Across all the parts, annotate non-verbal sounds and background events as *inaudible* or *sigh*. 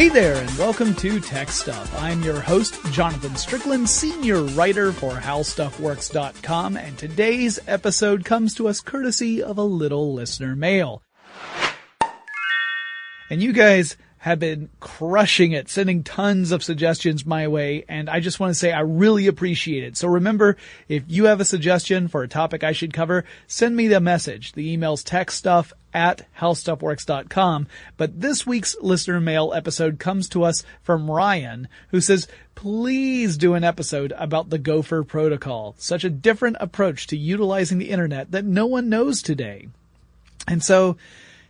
Hey there, and welcome to Tech Stuff. I'm your host, Jonathan Strickland, senior writer for HowStuffWorks.com, and today's episode comes to us courtesy of a little listener mail. And you guys have been crushing it, sending tons of suggestions my way, and I just want to say I really appreciate it. So remember, if you have a suggestion for a topic I should cover, send me the message. The email's techstuff at howstuffworks.com. But this week's listener mail episode comes to us from Ryan, who says, please do an episode about the Gopher protocol. Such a different approach to utilizing the internet that no one knows today. And so,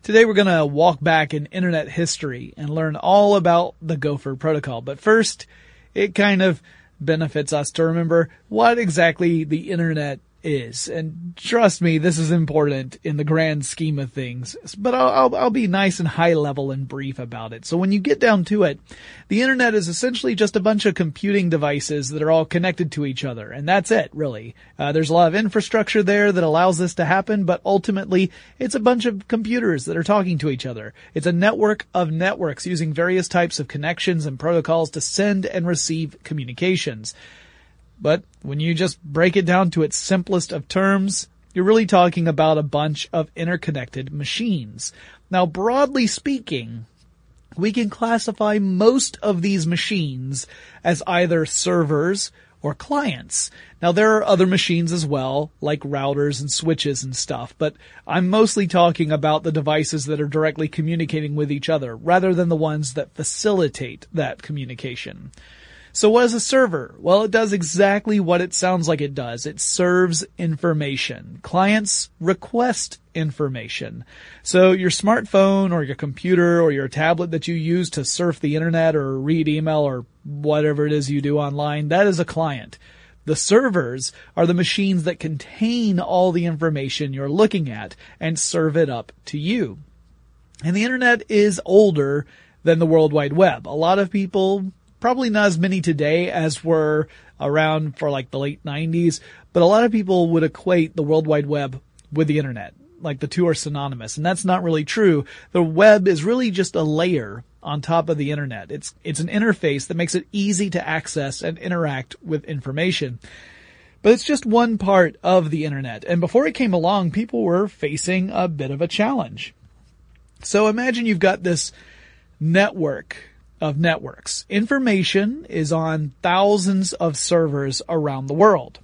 Today we're going to walk back in internet history and learn all about the Gopher protocol. But first, it kind of benefits us to remember what exactly the internet is. And trust me, this is important in the grand scheme of things. But I'll, I'll, I'll, be nice and high level and brief about it. So when you get down to it, the internet is essentially just a bunch of computing devices that are all connected to each other. And that's it, really. Uh, there's a lot of infrastructure there that allows this to happen, but ultimately it's a bunch of computers that are talking to each other. It's a network of networks using various types of connections and protocols to send and receive communications. But when you just break it down to its simplest of terms, you're really talking about a bunch of interconnected machines. Now, broadly speaking, we can classify most of these machines as either servers or clients. Now there are other machines as well, like routers and switches and stuff, but I'm mostly talking about the devices that are directly communicating with each other, rather than the ones that facilitate that communication. So what is a server? Well, it does exactly what it sounds like it does. It serves information. Clients request information. So your smartphone or your computer or your tablet that you use to surf the internet or read email or whatever it is you do online, that is a client. The servers are the machines that contain all the information you're looking at and serve it up to you. And the internet is older than the World Wide Web. A lot of people probably not as many today as were around for like the late 90s, but a lot of people would equate the World Wide Web with the internet. Like the two are synonymous, and that's not really true. The web is really just a layer on top of the internet. It's, it's an interface that makes it easy to access and interact with information. But it's just one part of the internet. And before it came along, people were facing a bit of a challenge. So imagine you've got this network of networks. Information is on thousands of servers around the world.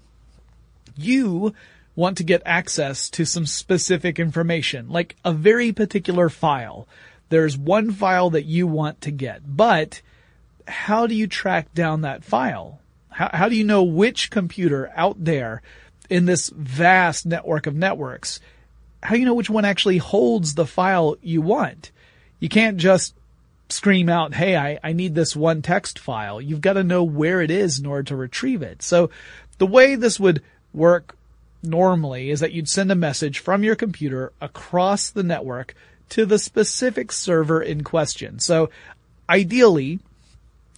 You want to get access to some specific information, like a very particular file. There's one file that you want to get, but how do you track down that file? How, how do you know which computer out there in this vast network of networks, how do you know which one actually holds the file you want? You can't just scream out, Hey, I, I need this one text file. You've got to know where it is in order to retrieve it. So the way this would work normally is that you'd send a message from your computer across the network to the specific server in question. So ideally,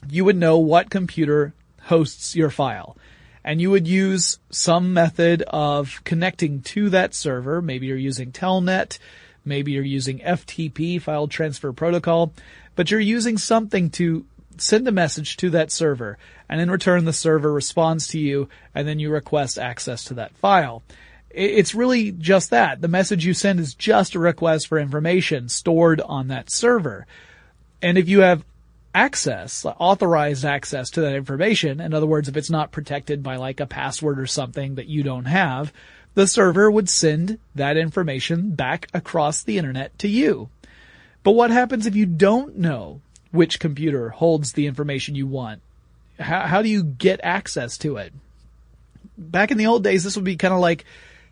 you would know what computer hosts your file. And you would use some method of connecting to that server. Maybe you're using Telnet. Maybe you're using FTP, file transfer protocol, but you're using something to send a message to that server. And in return, the server responds to you and then you request access to that file. It's really just that. The message you send is just a request for information stored on that server. And if you have access, authorized access to that information. In other words, if it's not protected by like a password or something that you don't have, the server would send that information back across the internet to you. But what happens if you don't know which computer holds the information you want? How, how do you get access to it? Back in the old days, this would be kind of like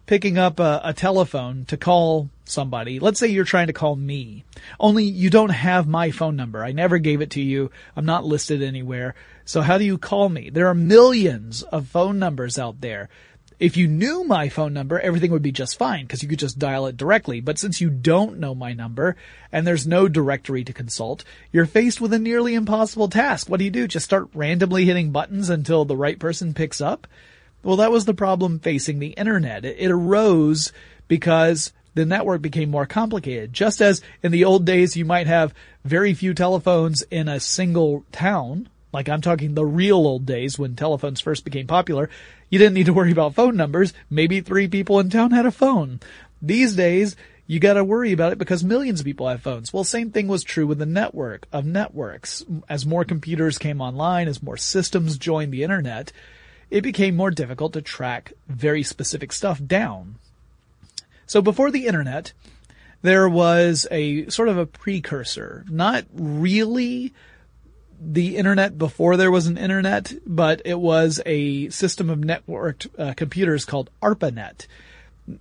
picking up a, a, telephone to call somebody. Let's say you're trying to call me. Only you don't have my phone number. I never gave it to you. I'm not listed anywhere. So how do you call me? There are millions of phone numbers out there. If you knew my phone number, everything would be just fine because you could just dial it directly. But since you don't know my number and there's no directory to consult, you're faced with a nearly impossible task. What do you do? Just start randomly hitting buttons until the right person picks up? Well, that was the problem facing the internet. It, arose because the network became more complicated. Just as in the old days you might have very few telephones in a single town, like I'm talking the real old days when telephones first became popular, you didn't need to worry about phone numbers. Maybe three people in town had a phone. These days, you gotta worry about it because millions of people have phones. Well, same thing was true with the network of networks. As more computers came online, as more systems joined the internet, it became more difficult to track very specific stuff down. So before the internet, there was a sort of a precursor, not really the internet before there was an internet, but it was a system of networked uh, computers called ARPANET.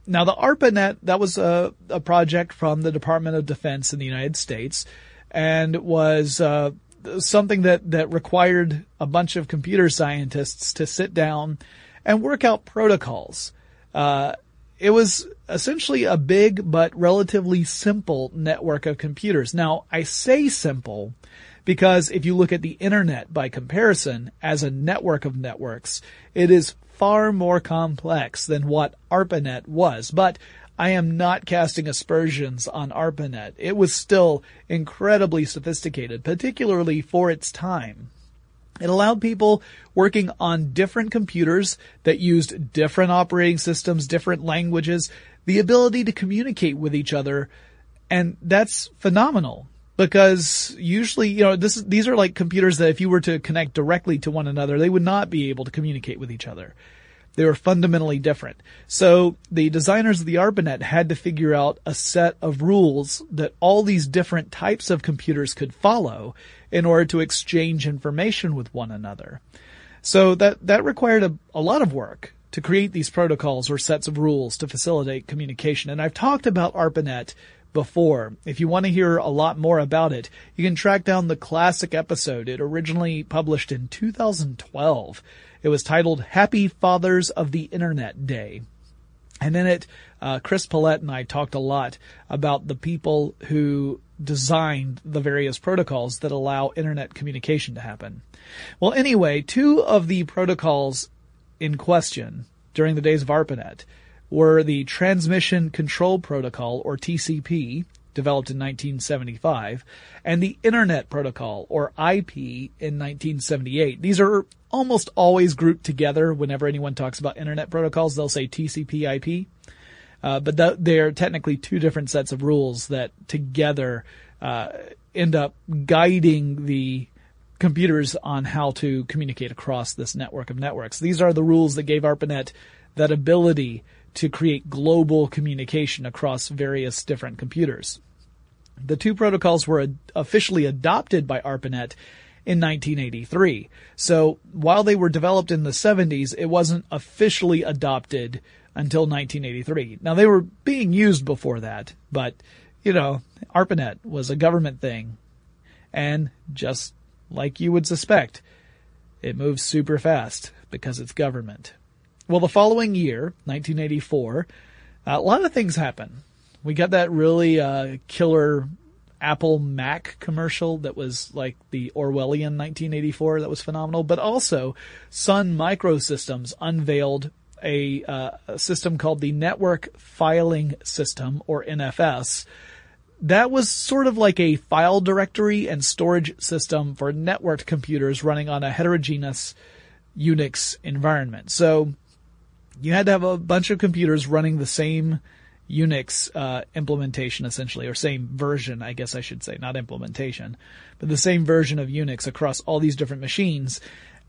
Now the ARPANET, that was a, a, project from the Department of Defense in the United States and was uh, something that, that required a bunch of computer scientists to sit down and work out protocols. Uh, it was essentially a big but relatively simple network of computers. Now, I say simple because if you look at the internet by comparison as a network of networks, it is far more complex than what ARPANET was. But I am not casting aspersions on ARPANET. It was still incredibly sophisticated, particularly for its time. It allowed people working on different computers that used different operating systems, different languages, the ability to communicate with each other. And that's phenomenal because usually, you know, this, these are like computers that if you were to connect directly to one another, they would not be able to communicate with each other. They were fundamentally different. So the designers of the ARPANET had to figure out a set of rules that all these different types of computers could follow in order to exchange information with one another. So that, that required a, a lot of work to create these protocols or sets of rules to facilitate communication. And I've talked about ARPANET before. If you want to hear a lot more about it, you can track down the classic episode. It originally published in 2012. It was titled Happy Fathers of the Internet Day. And in it, uh, Chris Pollette and I talked a lot about the people who designed the various protocols that allow internet communication to happen. Well, anyway, two of the protocols in question during the days of ARPANET were the Transmission Control Protocol, or TCP, developed in 1975, and the Internet Protocol, or IP, in 1978. These are almost always grouped together whenever anyone talks about Internet protocols. They'll say TCP IP. Uh, but th- they're technically two different sets of rules that together uh, end up guiding the computers on how to communicate across this network of networks. These are the rules that gave ARPANET that ability to create global communication across various different computers. The two protocols were ad- officially adopted by ARPANET in 1983. So while they were developed in the 70s, it wasn't officially adopted until 1983. Now they were being used before that, but you know, ARPANET was a government thing. And just like you would suspect, it moves super fast because it's government. Well, the following year, 1984, a lot of things happen. We got that really uh, killer Apple Mac commercial that was like the Orwellian 1984 that was phenomenal, but also Sun Microsystems unveiled a, uh, a system called the Network Filing System, or NFS. That was sort of like a file directory and storage system for networked computers running on a heterogeneous Unix environment. So you had to have a bunch of computers running the same Unix uh, implementation essentially, or same version, I guess I should say, not implementation, but the same version of Unix across all these different machines.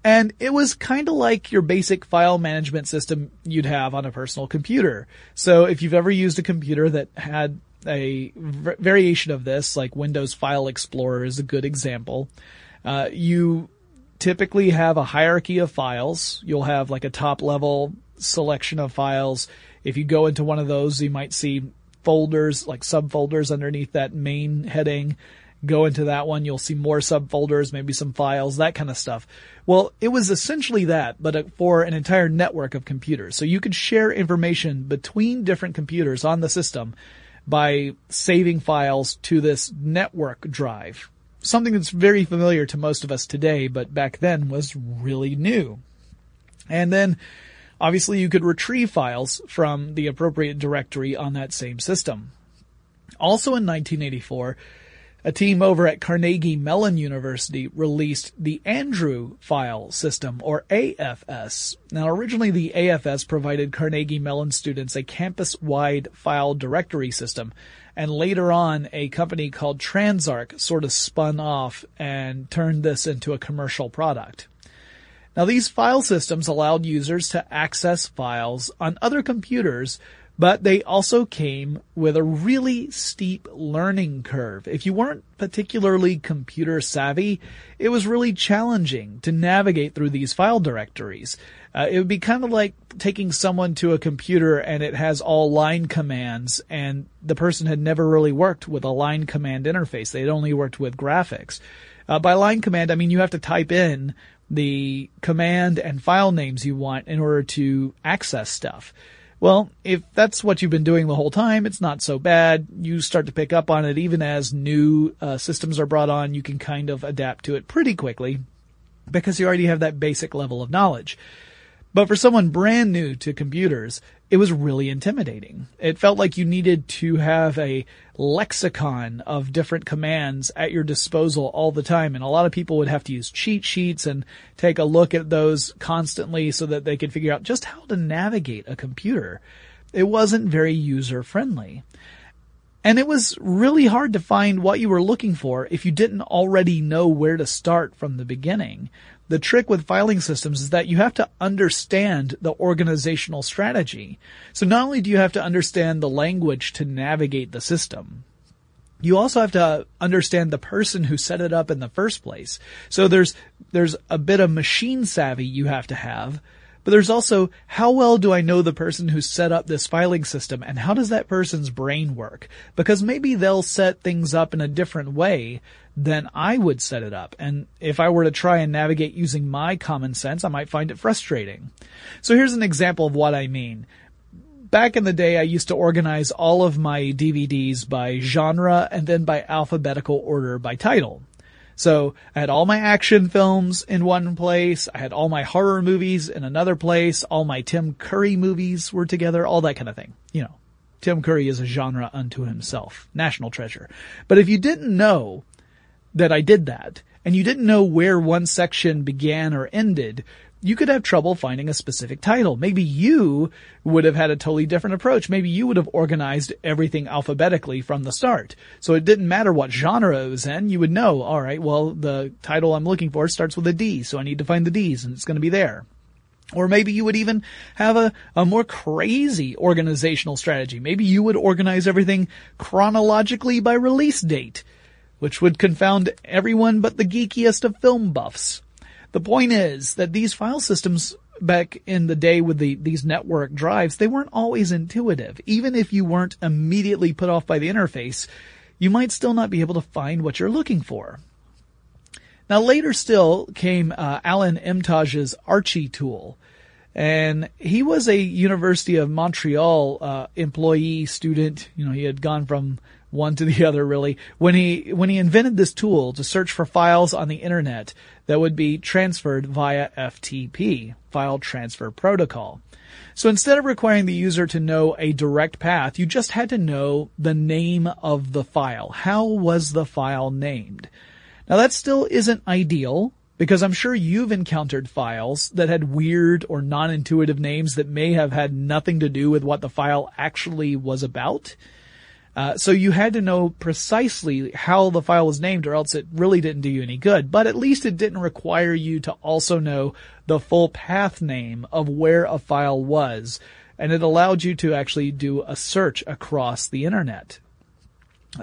And it was kind of like your basic file management system you'd have on a personal computer. So if you've ever used a computer that had a v- variation of this, like Windows File Explorer is a good example, uh, you typically have a hierarchy of files. You'll have like a top level selection of files. If you go into one of those, you might see folders, like subfolders underneath that main heading. Go into that one, you'll see more subfolders, maybe some files, that kind of stuff. Well, it was essentially that, but uh, for an entire network of computers. So you could share information between different computers on the system by saving files to this network drive. Something that's very familiar to most of us today, but back then was really new. And then obviously you could retrieve files from the appropriate directory on that same system. Also in 1984, a team over at Carnegie Mellon University released the Andrew file system, or AFS. Now, originally the AFS provided Carnegie Mellon students a campus-wide file directory system, and later on a company called Transarc sort of spun off and turned this into a commercial product. Now these file systems allowed users to access files on other computers but they also came with a really steep learning curve. If you weren't particularly computer savvy, it was really challenging to navigate through these file directories. Uh, it would be kind of like taking someone to a computer and it has all line commands and the person had never really worked with a line command interface. They had only worked with graphics. Uh, by line command, I mean you have to type in the command and file names you want in order to access stuff. Well, if that's what you've been doing the whole time, it's not so bad. You start to pick up on it even as new uh, systems are brought on. You can kind of adapt to it pretty quickly because you already have that basic level of knowledge. But for someone brand new to computers, it was really intimidating. It felt like you needed to have a lexicon of different commands at your disposal all the time. And a lot of people would have to use cheat sheets and take a look at those constantly so that they could figure out just how to navigate a computer. It wasn't very user friendly. And it was really hard to find what you were looking for if you didn't already know where to start from the beginning. The trick with filing systems is that you have to understand the organizational strategy. So not only do you have to understand the language to navigate the system, you also have to understand the person who set it up in the first place. So there's, there's a bit of machine savvy you have to have, but there's also how well do I know the person who set up this filing system and how does that person's brain work? Because maybe they'll set things up in a different way than I would set it up. And if I were to try and navigate using my common sense, I might find it frustrating. So here's an example of what I mean. back in the day, I used to organize all of my DVDs by genre and then by alphabetical order by title. So I had all my action films in one place. I had all my horror movies in another place. All my Tim Curry movies were together, all that kind of thing. You know, Tim Curry is a genre unto himself. National treasure. But if you didn't know that I did that, and you didn't know where one section began or ended, you could have trouble finding a specific title. Maybe you would have had a totally different approach. Maybe you would have organized everything alphabetically from the start. So it didn't matter what genre it was in. You would know, all right, well, the title I'm looking for starts with a D, so I need to find the D's and it's going to be there. Or maybe you would even have a, a more crazy organizational strategy. Maybe you would organize everything chronologically by release date, which would confound everyone but the geekiest of film buffs. The point is that these file systems back in the day with the, these network drives, they weren't always intuitive. Even if you weren't immediately put off by the interface, you might still not be able to find what you're looking for. Now later still came uh, Alan Emtage's Archie tool. And he was a University of Montreal uh, employee student. You know, he had gone from one to the *laughs* other really when he when he invented this tool to search for files on the internet that would be transferred via FTP, file transfer protocol. So instead of requiring the user to know a direct path, you just had to know the name of the file. How was the file named? Now that still isn't ideal because I'm sure you've encountered files that had weird or non-intuitive names that may have had nothing to do with what the file actually was about. Uh, so you had to know precisely how the file was named or else it really didn't do you any good. But at least it didn't require you to also know the full path name of where a file was. And it allowed you to actually do a search across the internet.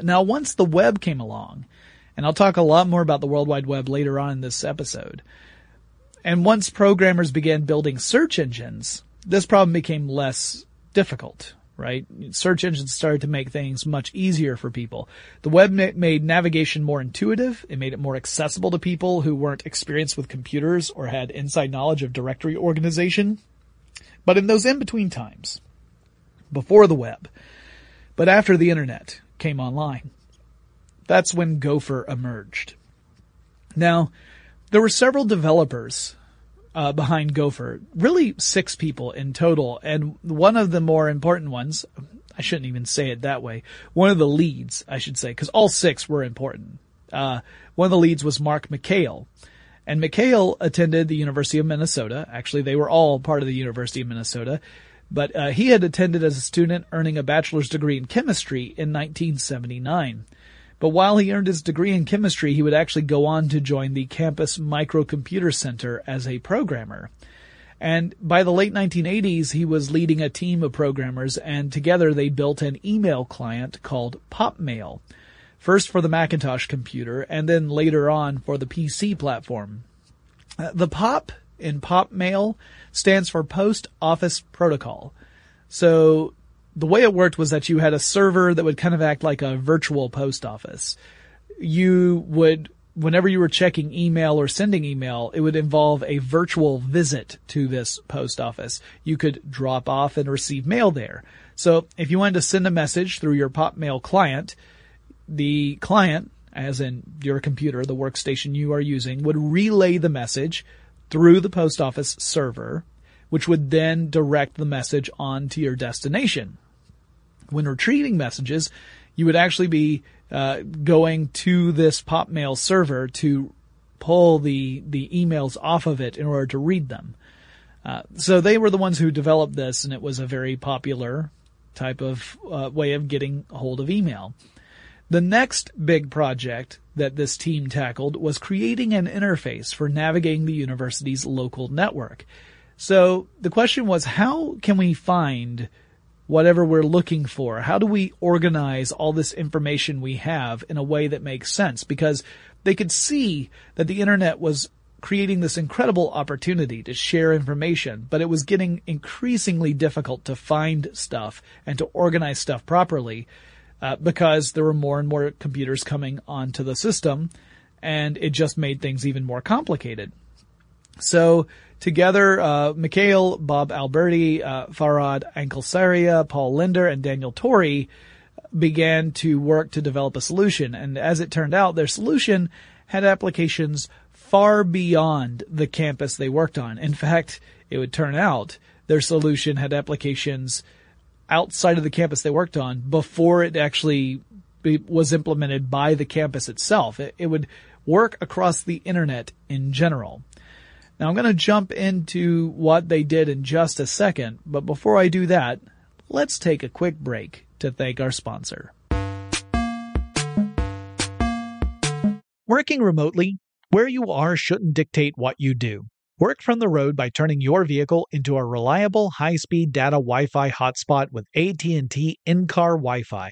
Now once the web came along, and I'll talk a lot more about the World Wide Web later on in this episode, and once programmers began building search engines, this problem became less difficult right? Search engines started to make things much easier for people. The web made navigation more intuitive. It made it more accessible to people who weren't experienced with computers or had inside knowledge of directory organization. But in those in-between times, before the web, but after the internet came online, that's when Gopher emerged. Now, there were several developers uh, behind Gopher. Really six people in total. And one of the more important ones, I shouldn't even say it that way. One of the leads, I should say, because all six were important. Uh, one of the leads was Mark McCahill. And McCahill attended the University of Minnesota. Actually, they were all part of the University of Minnesota. But uh, he had attended as a student, earning a bachelor's degree in chemistry in 1979. But while he earned his degree in chemistry, he would actually go on to join the campus microcomputer center as a programmer. And by the late 1980s, he was leading a team of programmers and together they built an email client called PopMail. First for the Macintosh computer and then later on for the PC platform. Uh, the POP in PopMail stands for Post Office Protocol. So the way it worked was that you had a server that would kind of act like a virtual post office. You would, whenever you were checking email or sending email, it would involve a virtual visit to this post office. You could drop off and receive mail there. So if you wanted to send a message through your PopMail client, the client, as in your computer, the workstation you are using, would relay the message through the post office server, which would then direct the message on to your destination when retrieving messages, you would actually be uh, going to this PopMail server to pull the the emails off of it in order to read them. Uh, so they were the ones who developed this, and it was a very popular type of uh, way of getting hold of email. The next big project that this team tackled was creating an interface for navigating the university's local network. So the question was, how can we find whatever we're looking for? How do we organize all this information we have in a way that makes sense? Because they could see that the internet was creating this incredible opportunity to share information, but it was getting increasingly difficult to find stuff and to organize stuff properly uh, because there were more and more computers coming onto the system and it just made things even more complicated. So together, uh, McCahill, Bob Alberti, uh, Farhad Anklesaria, Paul Lindner, and Daniel Torrey began to work to develop a solution. And as it turned out, their solution had applications far beyond the campus they worked on. In fact, it would turn out their solution had applications outside of the campus they worked on before it actually was implemented by the campus itself. It, it would work across the internet in general. Now I'm going to jump into what they did in just a second, but before I do that, let's take a quick break to thank our sponsor. Working remotely, where you are shouldn't dictate what you do. Work from the road by turning your vehicle into a reliable high-speed data Wi-Fi hotspot with AT&T in-car Wi-Fi.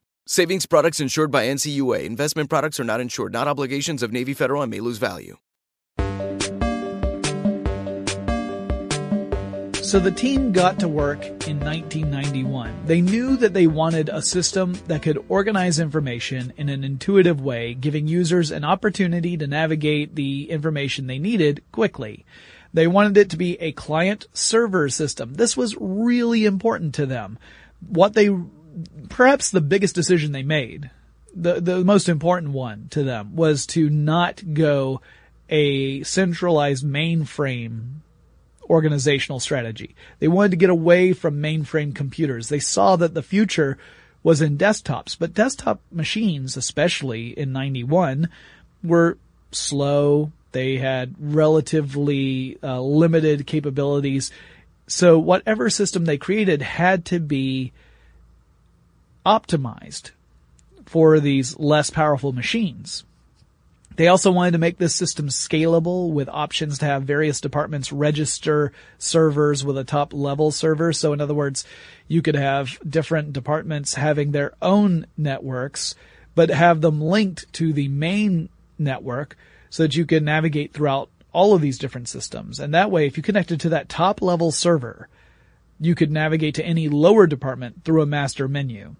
Savings products insured by NCUA. Investment products are not insured, not obligations of Navy Federal and may lose value. So the team got to work in 1991. They knew that they wanted a system that could organize information in an intuitive way, giving users an opportunity to navigate the information they needed quickly. They wanted it to be a client server system. This was really important to them. What they perhaps the biggest decision they made, the, the most important one to them was to not go a centralized mainframe organizational strategy. They wanted to get away from mainframe computers. They saw that the future was in desktops, but desktop machines, especially in 91, were slow. They had relatively uh, limited capabilities. So whatever system they created had to be optimized for these less powerful machines. They also wanted to make this system scalable with options to have various departments register servers with a top level server. So in other words, you could have different departments having their own networks, but have them linked to the main network so that you can navigate throughout all of these different systems. And that way, if you connected to that top level server, you could navigate to any lower department through a master menu.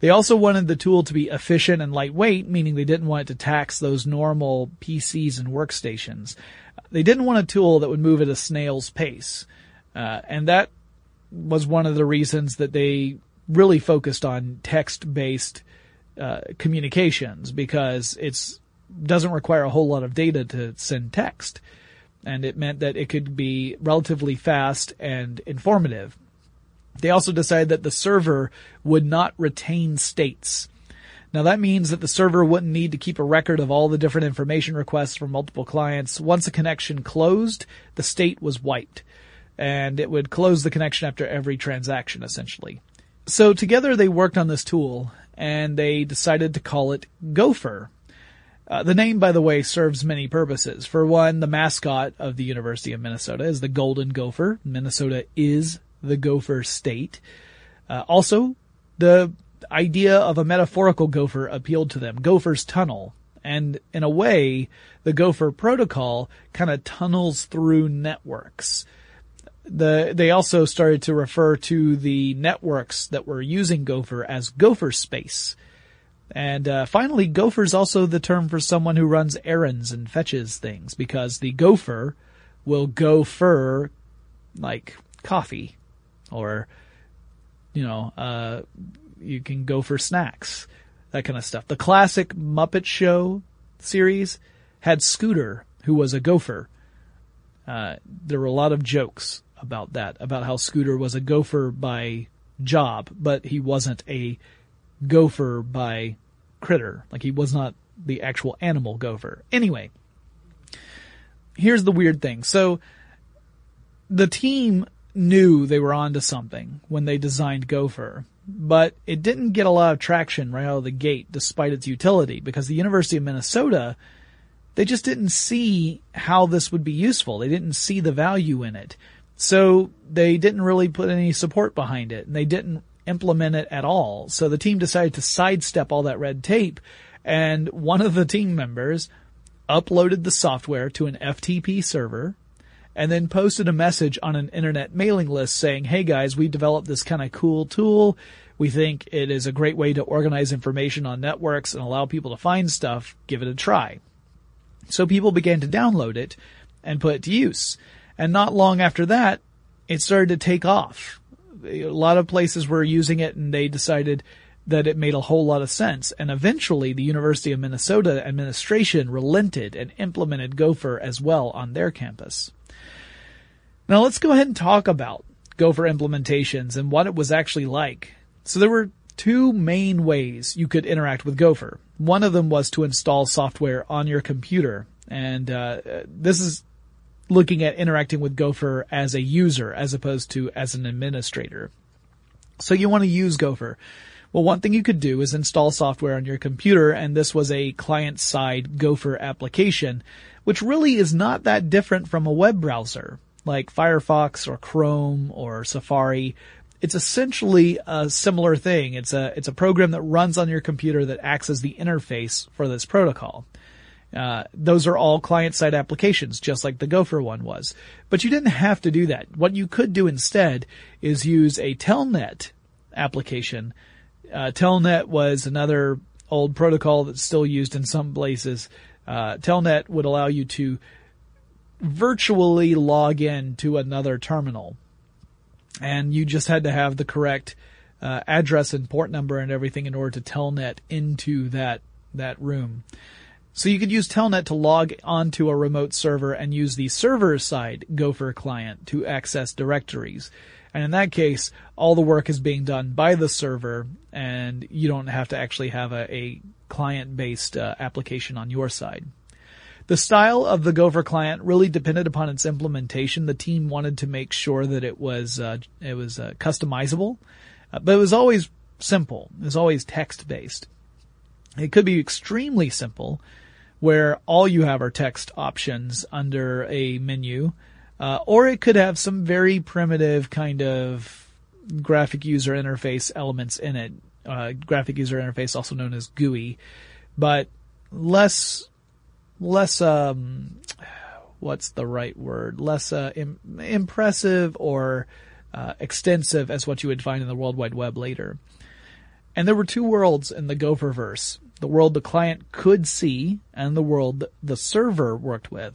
They also wanted the tool to be efficient and lightweight, meaning they didn't want it to tax those normal PCs and workstations. They didn't want a tool that would move at a snail's pace. Uh, and that was one of the reasons that they really focused on text-based uh, communications because it doesn't require a whole lot of data to send text, and it meant that it could be relatively fast and informative. They also decided that the server would not retain states. Now that means that the server wouldn't need to keep a record of all the different information requests from multiple clients. Once a connection closed, the state was wiped. And it would close the connection after every transaction essentially. So together they worked on this tool and they decided to call it Gopher. Uh, the name, by the way, serves many purposes. For one, the mascot of the University of Minnesota is the Golden Gopher. Minnesota is the Gopher state. Uh, also, the idea of a metaphorical gopher appealed to them. Gopher's tunnel. And in a way, the Gopher protocol kind of tunnels through networks. The, they also started to refer to the networks that were using Gopher as Gopher space. And uh, finally, gopher is also the term for someone who runs errands and fetches things because the gopher will go for like coffee or you know uh, you can go for snacks that kind of stuff. The classic Muppet Show series had Scooter who was a gopher. Uh, there were a lot of jokes about that about how Scooter was a gopher by job, but he wasn't a gopher by critter. Like he was not the actual animal gopher. Anyway, here's the weird thing. So the team knew they were onto something when they designed Gopher, but it didn't get a lot of traction right out of the gate despite its utility because the University of Minnesota they just didn't see how this would be useful. They didn't see the value in it. So they didn't really put any support behind it and they didn't implement it at all. So the team decided to sidestep all that red tape and one of the team members uploaded the software to an FTP server and then posted a message on an internet mailing list saying, Hey guys, we developed this kind of cool tool. We think it is a great way to organize information on networks and allow people to find stuff. Give it a try. So people began to download it and put it to use. And not long after that, it started to take off a lot of places were using it and they decided that it made a whole lot of sense. And eventually the University of Minnesota administration relented and implemented Gopher as well on their campus. Now let's go ahead and talk about Gopher implementations and what it was actually like. So there were two main ways you could interact with Gopher. One of them was to install software on your computer. And uh, this is looking at interacting with Gopher as a user as opposed to as an administrator. So you want to use Gopher. Well, one thing you could do is install software on your computer, and this was a client-side Gopher application, which really is not that different from a web browser, like Firefox or Chrome or Safari. It's essentially a similar thing. It's a, it's a program that runs on your computer that acts as the interface for this protocol. Uh, those are all client-side applications, just like the Gopher one was. But you didn't have to do that. What you could do instead is use a Telnet application. Uh, Telnet was another old protocol that's still used in some places. Uh, Telnet would allow you to virtually log in to another terminal. And you just had to have the correct uh, address and port number and everything in order to telnet into that that room. So you could use Telnet to log onto a remote server and use the server side Gopher client to access directories. And in that case, all the work is being done by the server and you don't have to actually have a, a client based uh, application on your side. The style of the Gopher client really depended upon its implementation. The team wanted to make sure that it was uh, it was uh, customizable, uh, but it was always simple. It was always text based. It could be extremely simple, where all you have are text options under a menu, uh, or it could have some very primitive kind of graphic user interface elements in it. Uh, graphic user interface, also known as GUI, but less, less, um, what's the right word? Less uh, Im- impressive or uh, extensive as what you would find in the World Wide Web later. And there were two worlds in the Gopherverse. The world the client could see and the world the server worked with.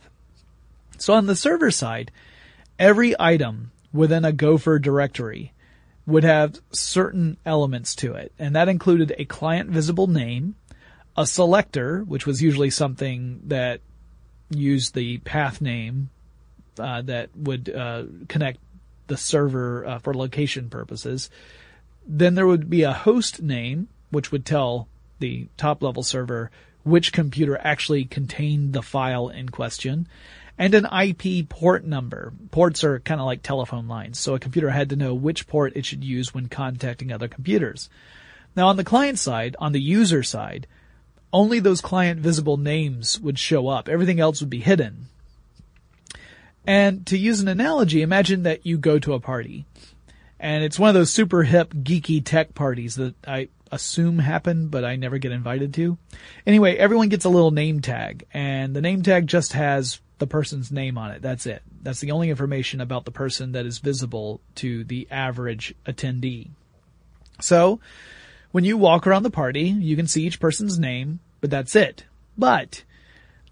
So on the server side, every item within a Gopher directory would have certain elements to it. And that included a client visible name, a selector, which was usually something that used the path name uh, that would uh, connect the server uh, for location purposes. Then there would be a host name, which would tell the top level server which computer actually contained the file in question and an IP port number. Ports are kind of like telephone lines, so a computer had to know which port it should use when contacting other computers. Now on the client side, on the user side, only those client visible names would show up. Everything else would be hidden. And to use an analogy, imagine that you go to a party. And it's one of those super hip, geeky tech parties that I assume happen, but I never get invited to. Anyway, everyone gets a little name tag, and the name tag just has the person's name on it. That's it. That's the only information about the person that is visible to the average attendee. So, when you walk around the party, you can see each person's name, but that's it. But,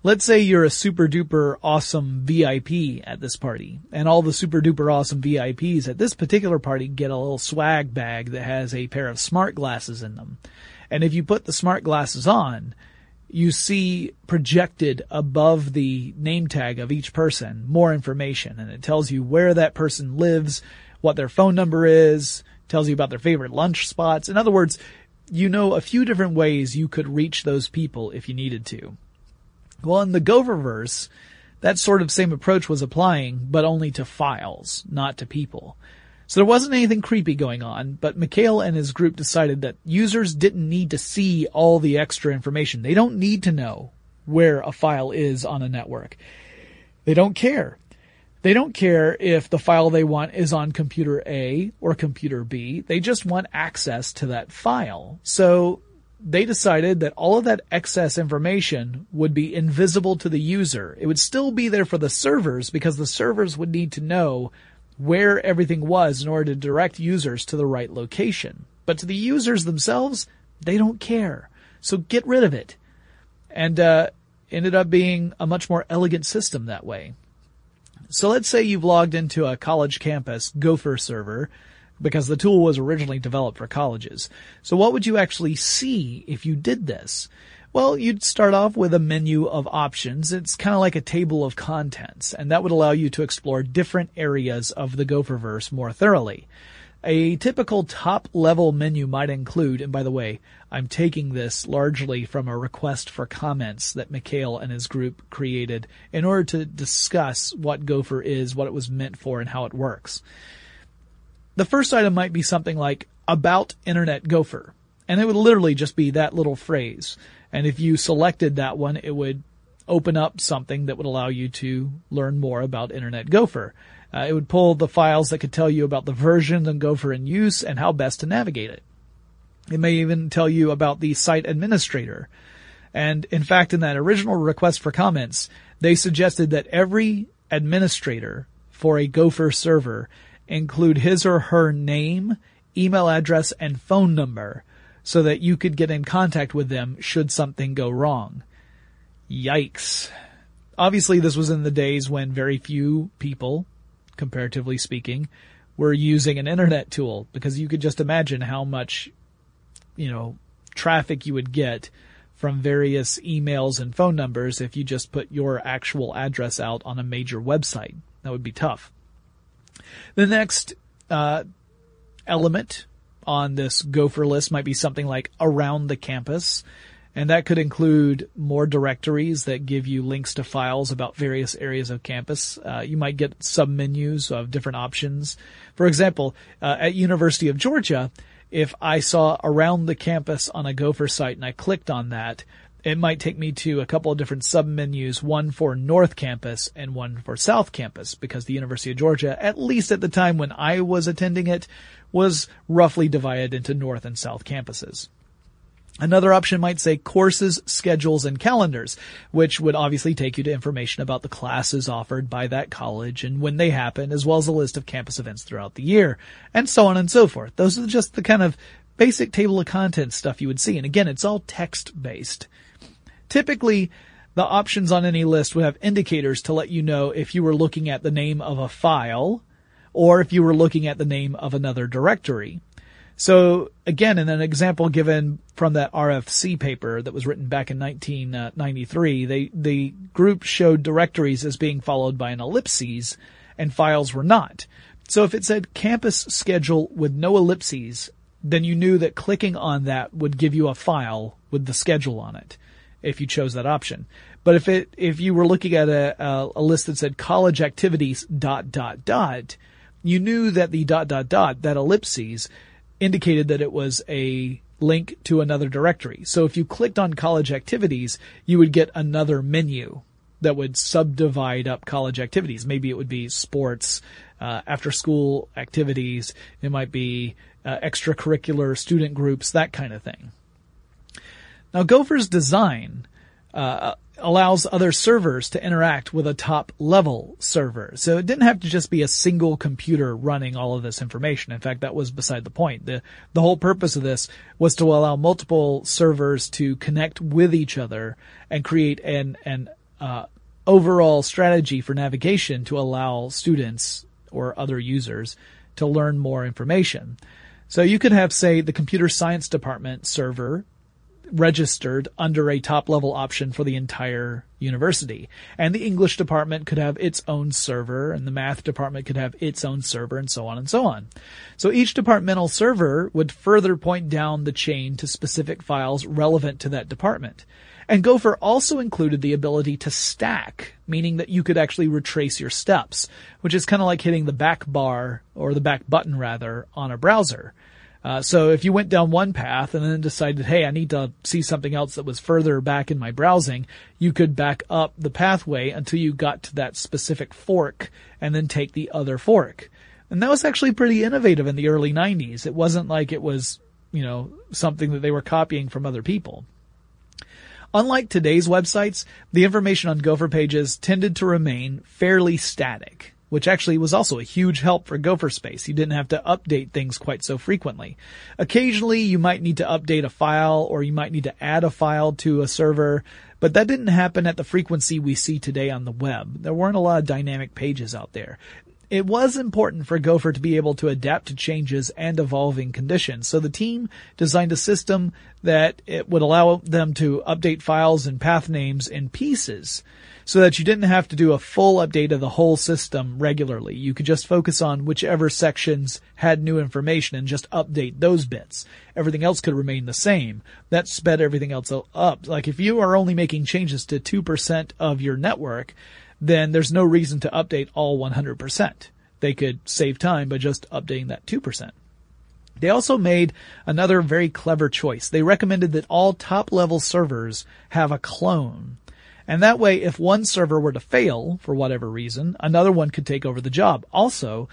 let's say you're a super duper awesome VIP at this party, and all the super duper awesome VIPs at this particular party get a little swag bag that has a pair of smart glasses in them. And if you put the smart glasses on, you see projected above the name tag of each person more information and it tells you where that person lives, what their phone number is, tells you about their favorite lunch spots. In other words, you know a few different ways you could reach those people if you needed to. Well, in the Gopherverse, that sort of same approach was applying, but only to files, not to people. So there wasn't anything creepy going on, but McCahill and his group decided that users didn't need to see all the extra information. They don't need to know where a file is on a network. They don't care. They don't care if the file they want is on computer A or computer B. They just want access to that file. So they decided that all of that excess information would be invisible to the user. It would still be there for the servers because the servers would need to know where everything was in order to direct users to the right location. But to the users themselves, they don't care. So get rid of it. And, uh, ended up being a much more elegant system that way. So let's say you've logged into a college campus Gopher server because the tool was originally developed for colleges. So what would you actually see if you did this? Well, you'd start off with a menu of options. It's kind of like a table of contents, and that would allow you to explore different areas of the Gopherverse more thoroughly. A typical top level menu might include, and by the way, I'm taking this largely from a request for comments that McCahill and his group created in order to discuss what Gopher is, what it was meant for, and how it works. The first item might be something like about Internet Gopher, and it would literally just be that little phrase. And if you selected that one, it would open up something that would allow you to learn more about Internet Gopher. Uh, it would pull the files that could tell you about the version of Gopher in use and how best to navigate it. It may even tell you about the site administrator. And in fact, in that original request for comments, they suggested that every administrator for a Gopher server include his or her name, email address, and phone number so that you could get in contact with them should something go wrong. Yikes. Obviously this was in the days when very few people, comparatively speaking, were using an internet tool because you could just imagine how much, you know, traffic you would get from various emails and phone numbers if you just put your actual address out on a major website. That would be tough. The next uh, element on this gopher list might be something like around the campus. And that could include more directories that give you links to files about various areas of campus. Uh, you might get submenus of different options. For example, uh, at University of Georgia, if I saw around the campus on a Gopher site and I clicked on that, it might take me to a couple of different submenus, one for North Campus and one for South Campus, because the University of Georgia, at least at the time when I was attending it, was roughly divided into North and South campuses. Another option might say courses, schedules, and calendars, which would obviously take you to information about the classes offered by that college and when they happen, as well as a list of campus events throughout the year, and so on and so forth. Those are just the kind of basic table of contents stuff you would see. And again, it's all text based. Typically, the options on any list would have indicators to let you know if you were looking at the name of a file or if you were looking at the name of another directory. So again, in an example given from that RFC paper that was written back in 1993, uh, they, the group showed directories as being followed by an ellipses and files were not. So if it said campus schedule with no ellipses, then you knew that clicking on that would give you a file with the schedule on it if you chose that option. But if it, if you were looking at a, a, a list that said college activities dot dot dot, you knew that the dot dot dot, that ellipses, indicated that it was a link to another directory. So if you clicked on college activities, you would get another menu that would subdivide up college activities. Maybe it would be sports, uh, after school activities. It might be uh, extracurricular student groups, that kind of thing. Now Gopher's design uh, allows other servers to interact with a top level server. So it didn't have to just be a single computer running all of this information. In fact, that was beside the point. The, the whole purpose of this was to allow multiple servers to connect with each other and create an, an, uh, overall strategy for navigation to allow students or other users to learn more information. So you could have, say, the computer science department server registered under a top level option for the entire university. And the English department could have its own server and the math department could have its own server and so on and so on. So each departmental server would further point down the chain to specific files relevant to that department. And Gopher also included the ability to stack, meaning that you could actually retrace your steps, which is kind of like hitting the back bar or the back button rather on a browser. Uh, so if you went down one path and then decided, hey, I need to see something else that was further back in my browsing, you could back up the pathway until you got to that specific fork and then take the other fork. And that was actually pretty innovative in the early 90s. It wasn't like it was, you know, something that they were copying from other people. Unlike today's websites, the information on Gopher pages tended to remain fairly static which actually was also a huge help for Gopher Space. You didn't have to update things quite so frequently. Occasionally you might need to update a file or you might need to add a file to a server, but that didn't happen at the frequency we see today on the web. There weren't a lot of dynamic pages out there. It was important for Gopher to be able to adapt to changes and evolving conditions, so the team designed a system that it would allow them to update files and path names in pieces so that you didn't have to do a full update of the whole system regularly. You could just focus on whichever sections had new information and just update those bits. Everything else could remain the same. That sped everything else up. Like if you are only making changes to 2% of your network, then there's no reason to update all 100%. They could save time by just updating that 2%. They also made another very clever choice. They recommended that all top level servers have a clone. And that way, if one server were to fail for whatever reason, another one could take over the job. Also,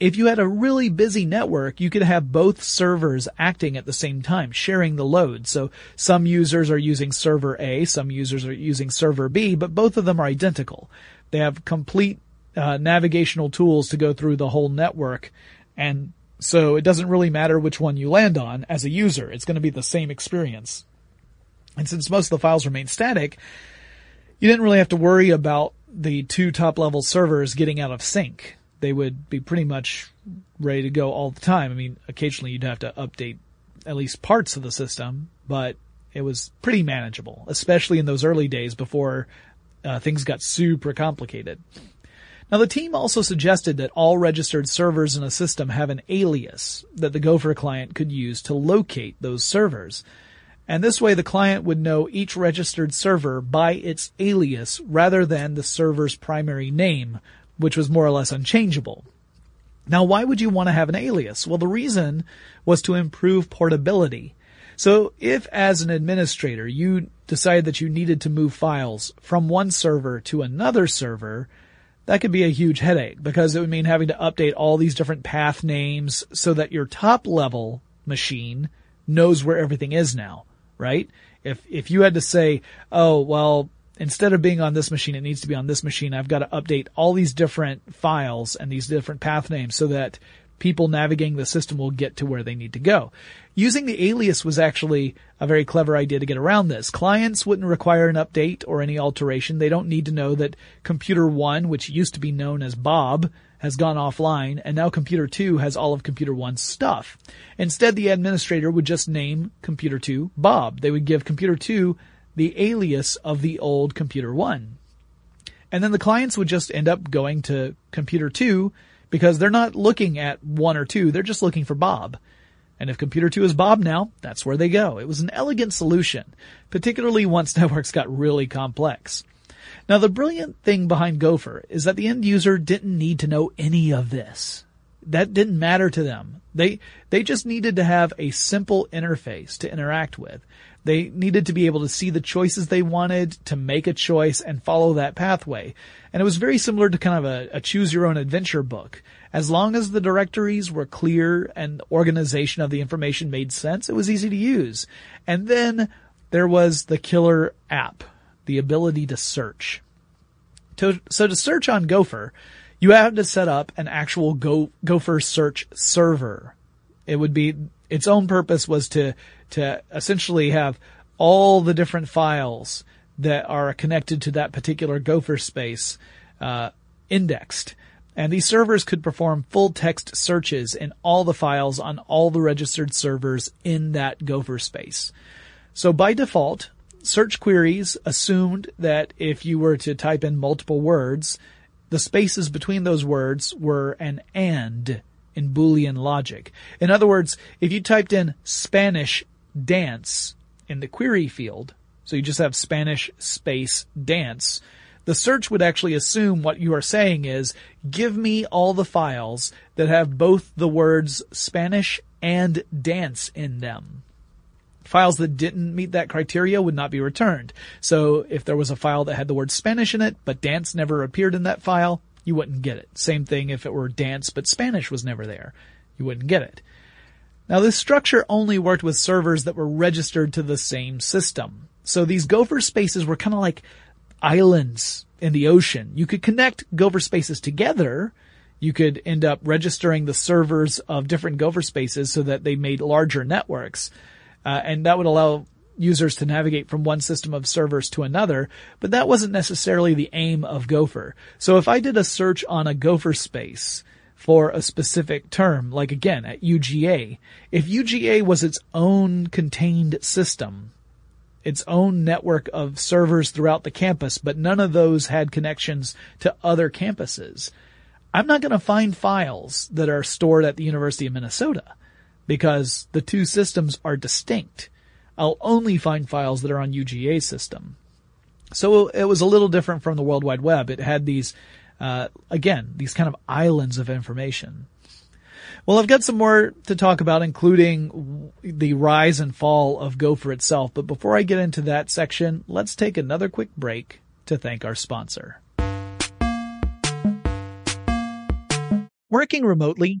if you had a really busy network, you could have both servers acting at the same time, sharing the load. So some users are using server A, some users are using server B, but both of them are identical. They have complete uh, navigational tools to go through the whole network. And so it doesn't really matter which one you land on as a user. It's going to be the same experience. And since most of the files remain static, you didn't really have to worry about the two top level servers getting out of sync. They would be pretty much ready to go all the time. I mean, occasionally you'd have to update at least parts of the system, but it was pretty manageable, especially in those early days before uh, things got super complicated. Now the team also suggested that all registered servers in a system have an alias that the Gopher client could use to locate those servers. And this way the client would know each registered server by its alias rather than the server's primary name, which was more or less unchangeable. Now why would you want to have an alias? Well, the reason was to improve portability. So if as an administrator you decided that you needed to move files from one server to another server, that could be a huge headache because it would mean having to update all these different path names so that your top level machine knows where everything is now right? If, if you had to say, oh, well, instead of being on this machine, it needs to be on this machine. I've got to update all these different files and these different path names so that people navigating the system will get to where they need to go. Using the alias was actually a very clever idea to get around this. Clients wouldn't require an update or any alteration. They don't need to know that computer one, which used to be known as Bob, has gone offline and now computer 2 has all of computer 1's stuff. Instead, the administrator would just name computer 2 Bob. They would give computer 2 the alias of the old computer 1. And then the clients would just end up going to computer 2 because they're not looking at 1 or 2, they're just looking for Bob. And if computer 2 is Bob now, that's where they go. It was an elegant solution, particularly once *laughs* networks got really complex. Now the brilliant thing behind Gopher is that the end user didn't need to know any of this. That didn't matter to them. They, they just needed to have a simple interface to interact with. They needed to be able to see the choices they wanted, to make a choice and follow that pathway. And it was very similar to kind of a, a choose your own adventure book. As long as the directories were clear and organization of the information made sense, it was easy to use. And then there was the killer app the ability to search. To, so to search on Gopher, you have to set up an actual Go, Gopher search server. It would be, its own purpose was to, to essentially have all the different files that are connected to that particular Gopher space, uh, indexed. And these servers could perform full text searches in all the files on all the registered servers in that Gopher space. So by default, search queries assumed that if you were to type in multiple words, the spaces between those words were an and in Boolean logic. In other words, if you typed in Spanish dance in the query field, so you just have Spanish space dance, the search would actually assume what you are saying is, give me all the files that have both the words Spanish and dance in them. Files that didn't meet that criteria would not be returned. So if there was a file that had the word Spanish in it, but dance never appeared in that file, you wouldn't get it. Same thing if it were dance, but Spanish was never there. You wouldn't get it. Now this structure only worked with servers that were registered to the same system. So these Gopher spaces were kind of like islands in the ocean. You could connect Gopher spaces together. You could end up registering the servers of different Gopher spaces so that they made larger networks. Uh, and that would allow users to navigate from one system of servers to another, but that wasn't necessarily the aim of Gopher. So if I did a search on a Gopher space for a specific term, like again at UGA, if UGA was its own contained system, its own network of servers throughout the campus, but none of those had connections to other campuses, I'm not going to find files that are stored at the University of Minnesota because the two systems are distinct. I'll only find files that are on UGA's system. So it was a little different from the World Wide Web. It had these, uh, again, these kind of islands of information. Well, I've got some more to talk about, including the rise and fall of Gopher itself. But before I get into that section, let's take another quick break to thank our sponsor. Working remotely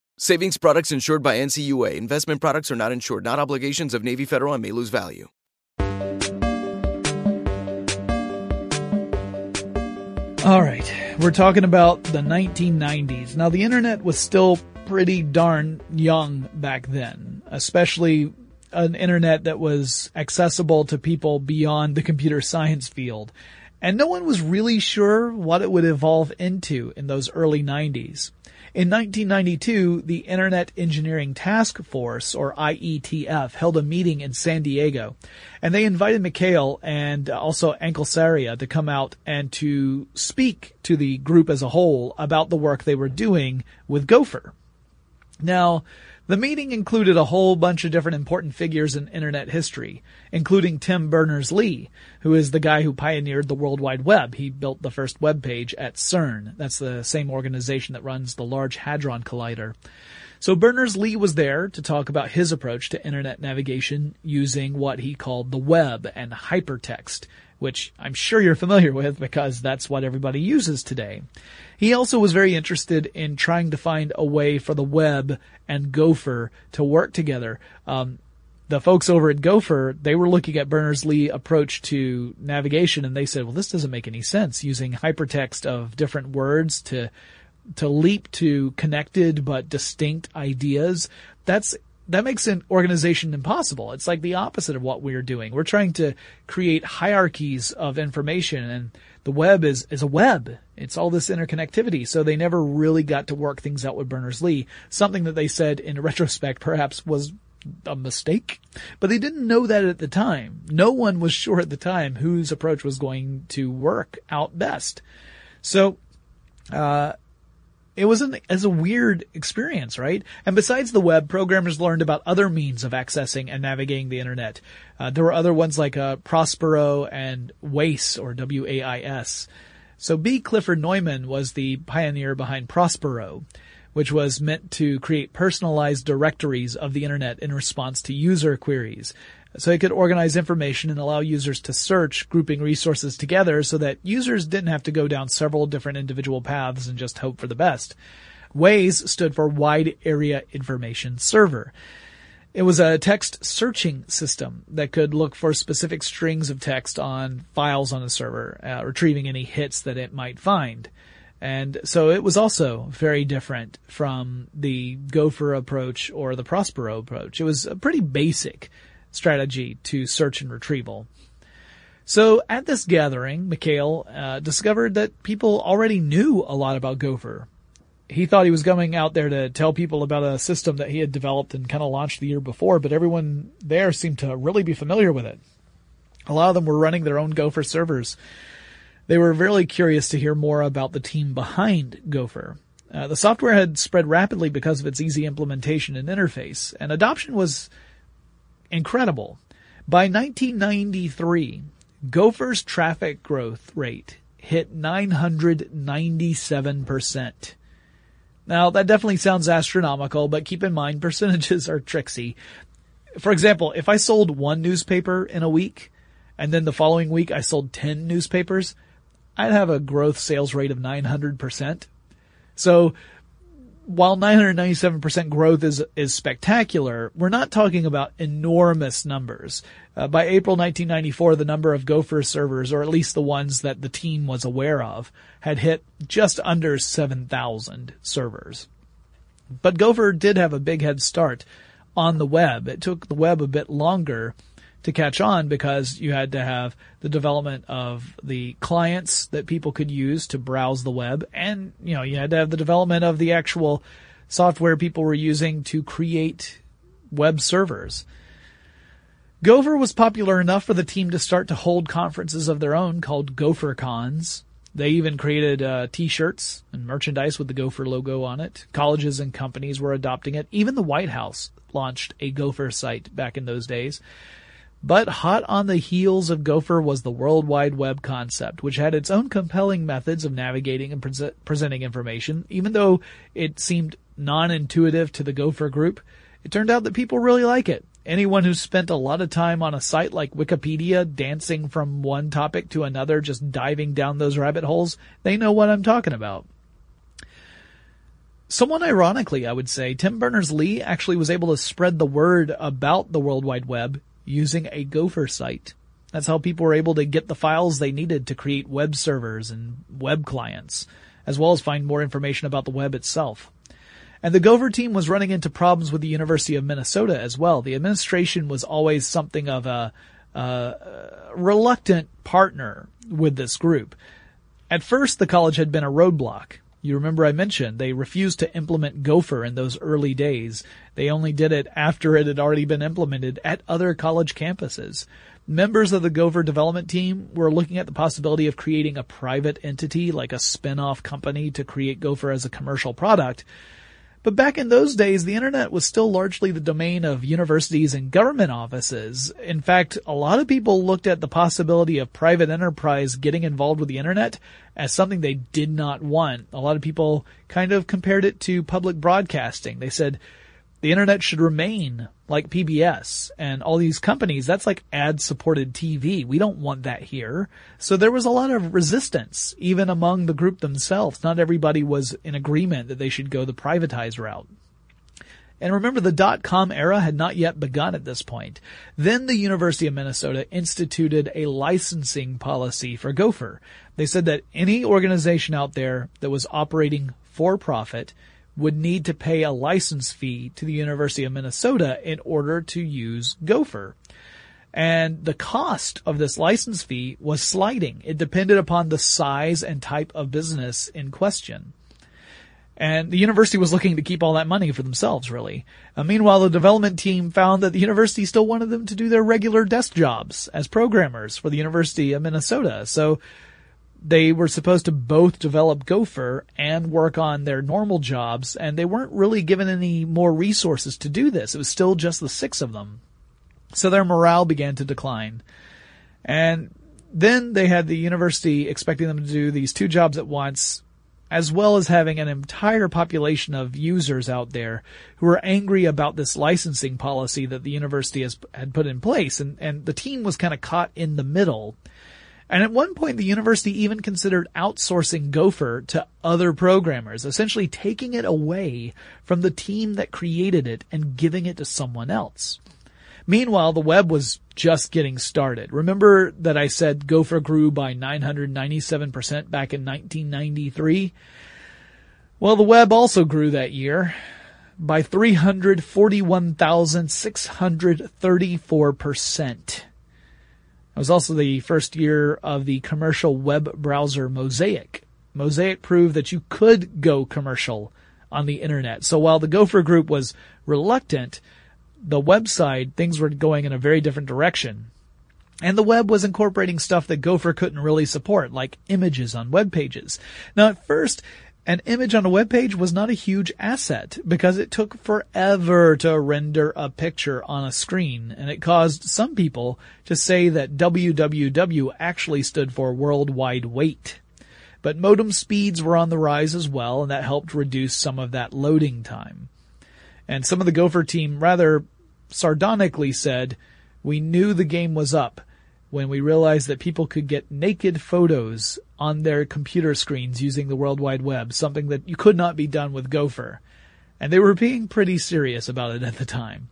Savings products insured by NCUA. Investment products are not insured, not obligations of Navy Federal and may lose value. All right, we're talking about the 1990s. Now, the internet was still pretty darn young back then, especially an internet that was accessible to people beyond the computer science field. And no one was really sure what it would evolve into in those early 90s. In 1992, the Internet Engineering Task Force, or IETF, held a meeting in San Diego, and they invited McCahill and uh, also Anklesaria to come out and to speak to the group as a whole about the work they were doing with Gopher. Now, the meeting included a whole bunch of different important figures in internet history, including Tim Berners-Lee, who is the guy who pioneered the World Wide Web. He built the first web page at CERN. That's the same organization that runs the Large Hadron Collider. So Berners-Lee was there to talk about his approach to internet navigation using what he called the web and hypertext, which I'm sure you're familiar with because that's what everybody uses today. He also was very interested in trying to find a way for the web and Gopher to work together. Um, the folks over at Gopher, they were looking at Berners-Lee approach to navigation and they said, well, this doesn't make any sense using hypertext of different words to, to leap to connected but distinct ideas. That's that makes an organization impossible. It's like the opposite of what we're doing. We're trying to create hierarchies of information and the web is, is a web. It's all this interconnectivity. So they never really got to work things out with Berners-Lee. Something that they said in *laughs* retrospect perhaps was a mistake, but they didn't know that at the time. No one was sure at the time whose approach was going to work out best. So, uh, it was an, as a weird experience, right? And besides the web, programmers learned about other means of accessing and navigating the internet. Uh, there were other ones like uh, Prospero and WAIS or W-A-I-S. So B. Clifford Neumann was the pioneer behind Prospero, which was meant to create personalized directories of the internet in response to user queries. So it could organize information and allow users to search, grouping resources together so that users didn't have to go down several different individual paths and just hope for the best. WAIS stood for Wide Area Information Server. It was a text searching system that could look for specific strings of text on files on a server, uh, retrieving any hits that it might find. And so it was also very different from the Gopher approach or the Prospero approach. It was pretty basic strategy to search and retrieval. So at this gathering, McCahill uh, discovered that people already knew a lot about Gopher. He thought he was going out there to tell people about a system that he had developed and kind of launched the year before, but everyone there seemed to really be familiar with it. A lot of them were running their own Gopher servers. They were really curious to hear more about the team behind Gopher. Uh, the software had spread rapidly because of its easy implementation and interface, and adoption was incredible. By 1993, Gopher's traffic growth rate hit 997%. Now, that definitely sounds astronomical, but keep in mind percentages are tricksy. For example, if I sold one newspaper in a week, and then the following week I sold 10 newspapers, I'd have a growth sales rate of 900%. So while 997% growth is, is spectacular, we're not talking about enormous numbers. Uh, by April 1994, the number of Gopher servers, or at least the ones that the team was aware of, had hit just under 7,000 servers. But Gopher did have a big head start on the web. It took the web a bit longer to catch on because you had to have the development of the clients that people could use to browse the web and you know you had to have the development of the actual software people were using to create web servers. Gopher was popular enough for the team to start to hold conferences of their own called Gopher Cons. They even created uh, t-shirts and merchandise with the Gopher logo on it. Colleges and companies were adopting it. Even the White House launched a Gopher site back in those days. But hot on the heels of Gopher was the World Wide Web concept, which had its own compelling methods of navigating and pre- presenting information. Even though it seemed non-intuitive to the Gopher group, it turned out that people really like it. Anyone who spent a lot of time on a site like Wikipedia dancing from one topic to another, just diving down those rabbit holes, they know what I'm talking about. Somewhat ironically, I would say, Tim Berners-Lee actually was able to spread the word about the World Wide Web using a Gopher site. That's how people were able to get the files they needed to create web servers and web clients, as well as find more information about the web itself. And the Gopher team was running into problems with the University of Minnesota as well. The administration was always something of a, a reluctant partner with this group. At first, the college had been a roadblock. You remember I mentioned they refused to implement Gopher in those early days. They only did it after it had already been implemented at other college campuses. Members of the Gopher development team were looking at the possibility of creating a private entity like a spin-off company to create Gopher as a commercial product. But back in those days, the internet was still largely the domain of universities and government offices. In fact, a lot of people looked at the possibility of private enterprise getting involved with the internet as something they did not want. A lot of people kind of compared it to public broadcasting. They said, the internet should remain like PBS and all these companies. That's like ad supported TV. We don't want that here. So there was a lot of resistance even among the group themselves. Not everybody was in agreement that they should go the privatized route. And remember, the dot com era had not yet begun at this point. Then the University of Minnesota instituted a licensing policy for Gopher. They said that any organization out there that was operating for profit would need to pay a license fee to the University of Minnesota in order to use Gopher. And the cost of this license fee was sliding. It depended upon the size and type of business in question. And the university was looking to keep all that money for themselves, really. Uh, meanwhile, the development team found that the university still wanted them to do their regular desk jobs as programmers for the University of Minnesota. So they were supposed to both develop Gopher and work on their normal jobs, and they weren't really given any more resources to do this. It was still just the six of them. So their morale began to decline. And then they had the university expecting them to do these two jobs at once, as well as having an entire population of users out there who were angry about this licensing policy that the university has had put in place. And, and the team was kind of caught in the middle. And at one point, the university even considered outsourcing Gopher to other programmers, essentially taking it away from the team that created it and giving it to someone else. Meanwhile, the web was just getting started. Remember that I said Gopher grew by 997% back in 1993? Well, the web also grew that year by 341,634%. It was also the first year of the commercial web browser Mosaic. Mosaic proved that you could go commercial on the internet. So while the Gopher group was reluctant, the website, things were going in a very different direction. And the web was incorporating stuff that Gopher couldn't really support, like images on web pages. Now at first, an image on a web page was not a huge asset because it took forever to render a picture on a screen and it caused some people to say that www actually stood for worldwide Wait. But modem speeds were on the rise as well and that helped reduce some of that loading time. And some of the Gopher team rather sardonically said, we knew the game was up when we realized that people could get naked photos on their computer screens using the World Wide Web, something that you could not be done with Gopher. And they were being pretty serious about it at the time.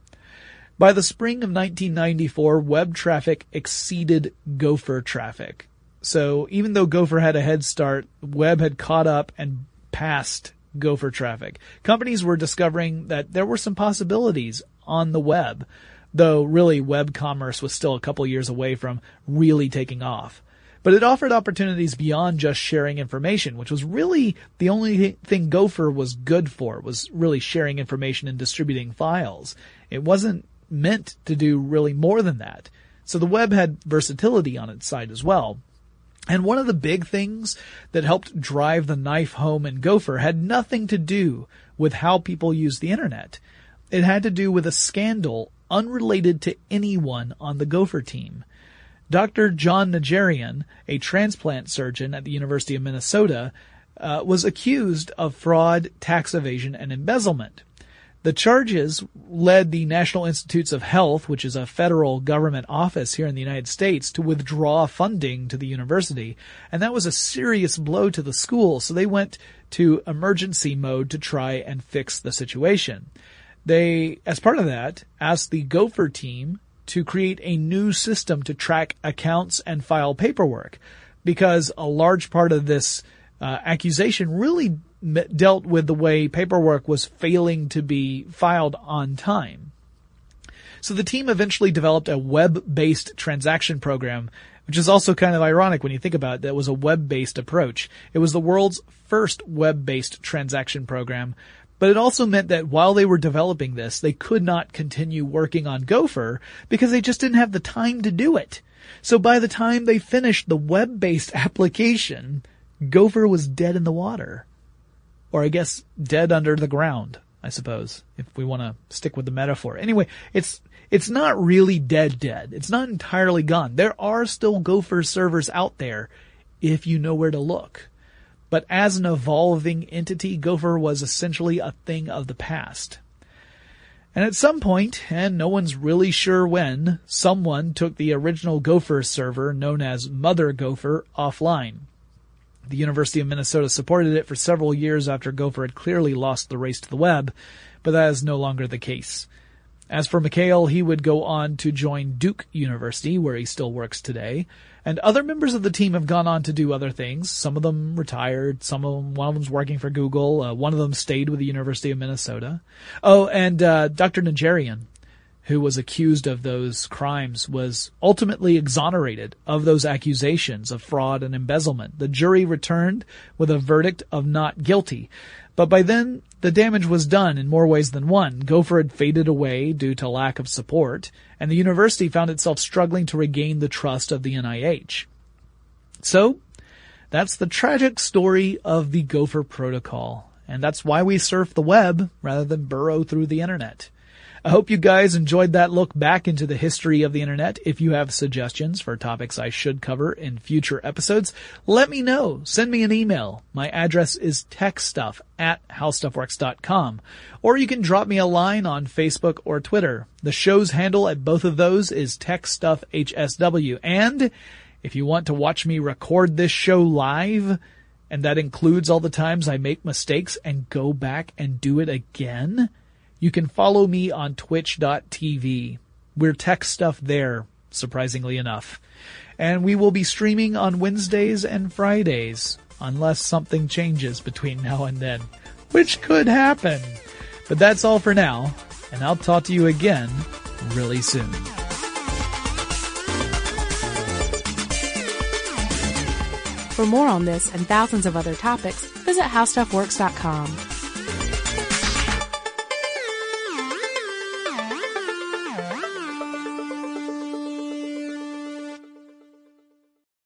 By the spring of 1994, web traffic exceeded Gopher traffic. So even though Gopher had a head start, web had caught up and passed Gopher traffic. Companies were discovering that there were some possibilities on the web, though really web commerce was still a couple years away from really taking off. But it offered opportunities beyond just sharing information, which was really the only thing Gopher was good for, was really sharing information and distributing files. It wasn't meant to do really more than that. So the web had versatility on its side as well. And one of the big things that helped drive the knife home in Gopher had nothing to do with how people use the internet. It had to do with a scandal unrelated to anyone on the Gopher team. Dr. John Najarian, a transplant surgeon at the University of Minnesota, uh, was accused of fraud, tax evasion, and embezzlement. The charges led the National Institutes of Health, which is a federal government office here in the United States, to withdraw funding to the university. And that was a serious blow to the school, so they went to emergency mode to try and fix the situation. They, as part of that, asked the Gopher team to create a new system to track accounts and file paperwork because a large part of this uh, accusation really dealt with the way paperwork was failing to be filed on time. So the team eventually developed a web-based transaction program, which is also kind of ironic when you think about it. That was a web-based approach. It was the world's first web-based transaction program, but it also meant that while they were developing this, they could not continue working on Gopher because they just didn't have the time to do it. So by the time they finished the web-based application, Gopher was dead in the water or I guess dead under the ground, I suppose, if we want to stick with the metaphor. Anyway, it's it's not really dead dead. It's not entirely gone. There are still Gopher servers out there if you know where to look. But as an evolving entity, Gopher was essentially a thing of the past. And at some point, and no one's really sure when, someone took the original Gopher server known as Mother Gopher offline. The University of Minnesota supported it for several years after Gopher had clearly lost the race to the web, but that is no longer the case. As for McCahill, he would go on to join Duke University, where he still works today. And other members of the team have gone on to do other things. Some of them retired. Some of them, one of them's working for Google. Uh, one of them stayed with the University of Minnesota. Oh, and uh, Dr. Najarian who was accused of those crimes was ultimately exonerated of those accusations of fraud and embezzlement. The jury returned with a verdict of not guilty. But by then, the damage was done in more ways than one. Gopher had faded away due to lack of support, and the university found itself struggling to regain the trust of the NIH. So, that's the tragic story of the Gopher Protocol. And that's why we surf the web rather than burrow through the internet. I hope you guys enjoyed that look back into the history of the internet. If you have suggestions for topics I should cover in future episodes, let me know. Send me an email. My address is techstuff at howstuffworks.com. Or you can drop me a line on Facebook or Twitter. The show's handle at both of those is techstuffhsw. And if you want to watch me record this show live, and that includes all the times I make mistakes and go back and do it again, you can follow me on twitch.tv. We're tech stuff there, surprisingly enough. And we will be streaming on Wednesdays and Fridays, unless something changes between now and then, which could happen. But that's all for now, and I'll talk to you again really soon. For more on this and thousands of other topics, visit howstuffworks.com.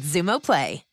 Xumo Play.